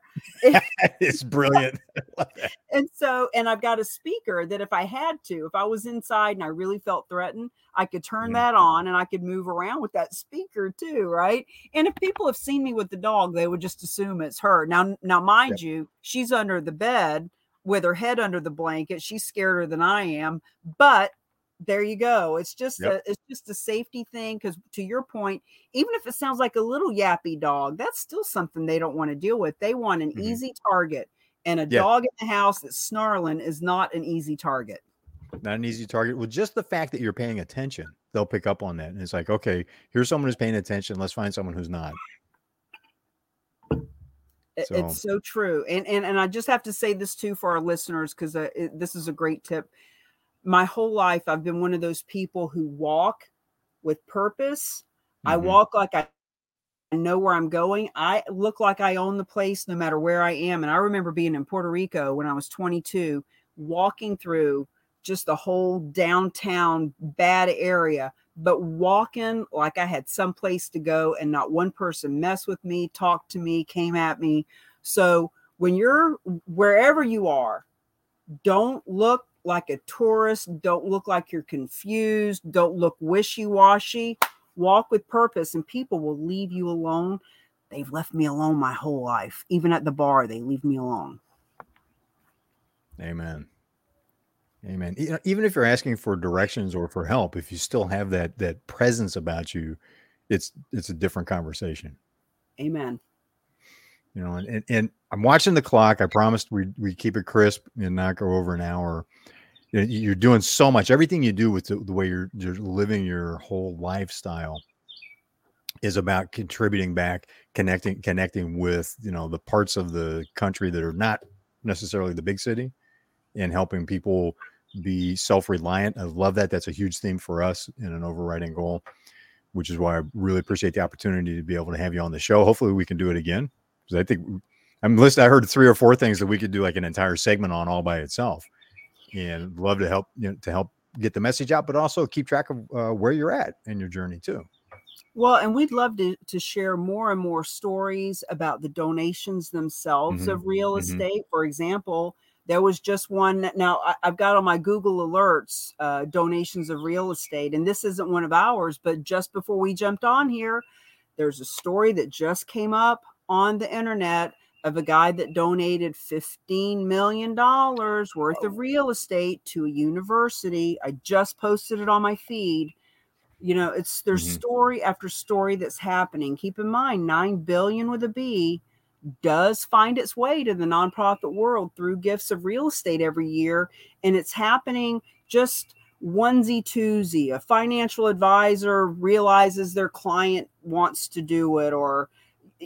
it's brilliant. and so, and I've got a speaker that if I had to, if I was inside and I really felt threatened, I could turn mm-hmm. that on and I could move around with that speaker too, right? And if people have seen me with the dog, they would just assume it's her. Now, now, mind yep. you, she's under the bed with her head under the blanket. She's scarier than I am, but there you go. It's just Yep. a it's just a safety thing because to your point, even if it sounds like a little yappy dog, that's still something they don't want to deal with. They want an Mhm. easy target, and a Yeah. dog in the house that's snarling is not an easy target. not an easy target. Well, just the fact that you're paying attention, they'll pick up on that. And it's like, okay, here's someone who's paying attention. Let's find someone who's not. So- It's so true. And and and I just have to say this too for our listeners because uh, this is a great tip. My whole life, I've been one of those people who walk with purpose. I Mhm. walk like I know where I'm going. I look like I own the place no matter where I am. And I remember being in Puerto Rico when I was 22, walking through just the whole downtown bad area, but walking like I had some place to go and not one person messed with me, talked to me, came at me. So when you're wherever you are, don't look like a tourist, don't look like you're confused, don't look wishy-washy. Walk with purpose and people will leave you alone. They've left me alone my whole life. Even at the bar, they leave me alone. Amen. Amen. E- uh, Even if you're asking for directions or for help, if you still have that that presence about you, it's it's a different conversation. Amen. You know, and, and, and I'm watching the clock. I promised we we keep it crisp and not go over an hour. You're doing so much. Everything you do with the, the way you're you're living your whole lifestyle is about contributing back, connecting connecting with you know the parts of the country that are not necessarily the big city, and helping people be self-reliant. I love that. That's a huge theme for us and an overriding goal, which is why I really appreciate the opportunity to be able to have you on the show. Hopefully, we can do it again because I think I'm listed. I heard three or four things that we could do like an entire segment on all by itself, and love to help you know, to help get the message out, but also keep track of uh, where you're at in your journey too. Well, and we'd love to, to share more and more stories about the donations themselves Mhm, of real mhm. estate. For example, there was just one. that- Now, I, I've got on my Google alerts uh, donations of real estate, and this isn't one of ours, but just before we jumped on here, there's a story that just came up on the internet of a guy that donated $15 million worth of real estate to a university. I just posted it on my feed you know it's there's Mhm. story after story that's happening keep in mind 9 billion with a b does find its way to the nonprofit world through gifts of real estate every year and it's happening just onesie twosie a financial advisor realizes their client wants to do it or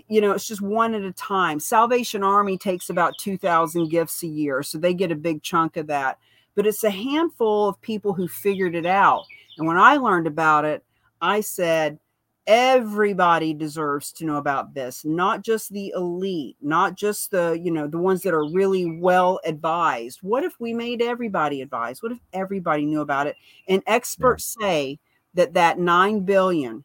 you know it's just one at a time salvation army takes about 2000 gifts a year so they get a big chunk of that but it's a handful of people who figured it out and when I learned about it, I said, everybody deserves to know about this, not just the elite, not just the, you know, the ones that are really well advised. What if we made everybody advised? What if everybody knew about it? And experts say that that 9 billion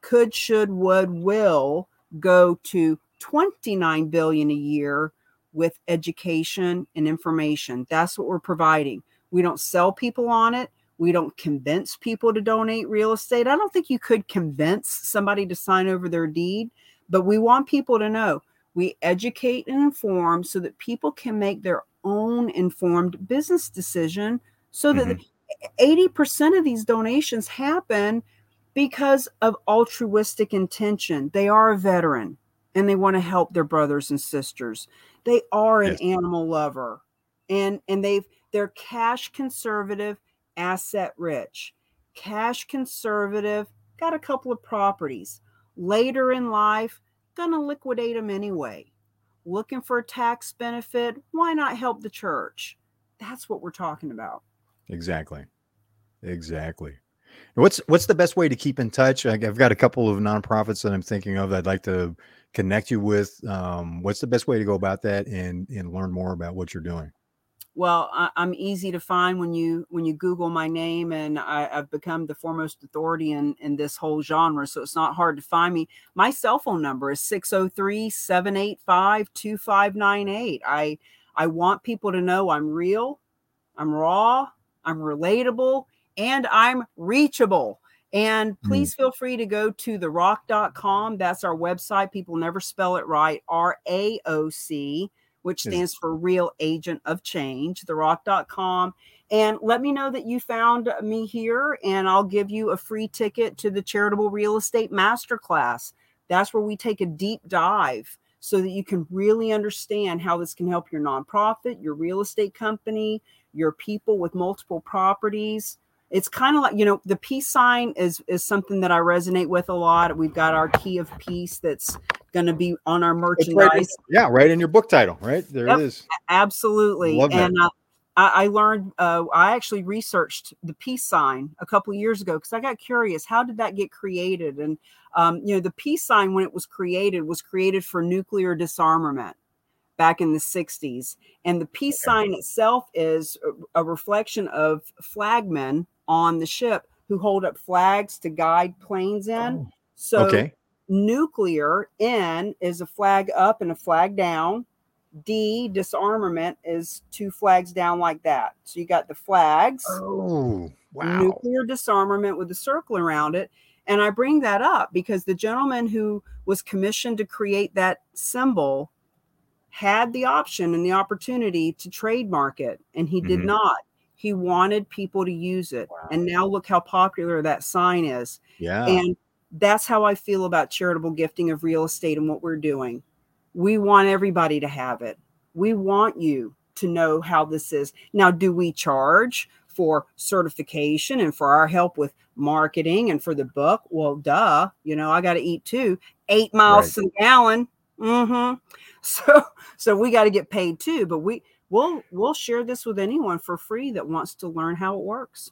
could, should, would, will go to 29 billion a year with education and information. That's what we're providing. We don't sell people on it. We don't convince people to donate real estate. I don't think you could convince somebody to sign over their deed, but we want people to know. We educate and inform so that people can make their own informed business decision so that Mhm. 80% of these donations happen because of altruistic intention. They are a veteran and they want to help their brothers and sisters. They are an Yes. animal lover and and they've they're cash conservative, asset rich. Cash conservative, got a couple of properties. Later in life, gonna liquidate them anyway. Looking for a tax benefit, why not help the church? That's what we're talking about. Exactly. Exactly. What's what's the best way to keep in touch? I've got a couple of nonprofits that I'm thinking of. that I'd like to connect you with. Um, what's the best way to go about that and and learn more about what you're doing? Well, I, I'm easy to find when you when you Google my name, and I, I've become the foremost authority in in this whole genre. So it's not hard to find me. My cell phone number is 603-785-2598. I I want people to know I'm real, I'm raw, I'm relatable, and I'm reachable. And hmm. please feel free to go to theraoc.com. That's our website. People never spell it right. R A O C which stands for Real Agent of Change, theraoc.com. And let me know that you found me here, and I'll give you a free ticket to the Charitable Real Estate Masterclass. That's where we take a deep dive so that you can really understand how this can help your nonprofit, your real estate company, your people with multiple properties. It's kind of like, you know, the peace sign is is something that I resonate with a lot. We've got our key of peace that's going to be on our merchandise. Right yeah, right in your book title, right? There yep, it is. Absolutely. Love and uh, I, I, learned, uh, I actually researched the peace sign a couple years ago because I got curious. How did that get created? And, um, you know, the peace sign, when it was created, was created for nuclear disarmament back in the 60s. And the peace okay. sign itself is a, a reflection of flagmen on the ship who hold up flags to guide planes in. Oh. So, okay. nuclear N is a flag up and a flag down. D disarmament is two flags down like that. So you got the flags. Oh, wow. Nuclear disarmament with a circle around it. And I bring that up because the gentleman who was commissioned to create that symbol had the option and the opportunity to trademark it, and he did mm-hmm. not. He wanted people to use it. Wow. And now look how popular that sign is. Yeah. And that's how I feel about charitable gifting of real estate and what we're doing. We want everybody to have it. We want you to know how this is. Now, do we charge for certification and for our help with marketing and for the book? Well, duh. You know, I got to eat too. Eight miles right. a gallon. Mm-hmm. So so we got to get paid too. But we we'll we'll share this with anyone for free that wants to learn how it works.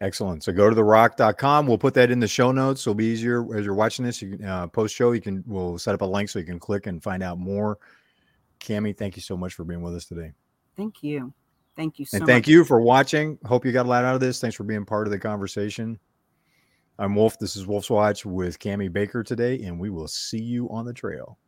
Excellent. So go to theraoc.com. We'll put that in the show notes. It'll be easier as you're watching this. You can uh, post show. You can we'll set up a link so you can click and find out more. Cami, thank you so much for being with us today. Thank you. Thank you so much. and thank much. you for watching. Hope you got a lot out of this. Thanks for being part of the conversation. I'm Wolfe. This is Wolfe's Watch with Cami Baker today, and we will see you on the trail.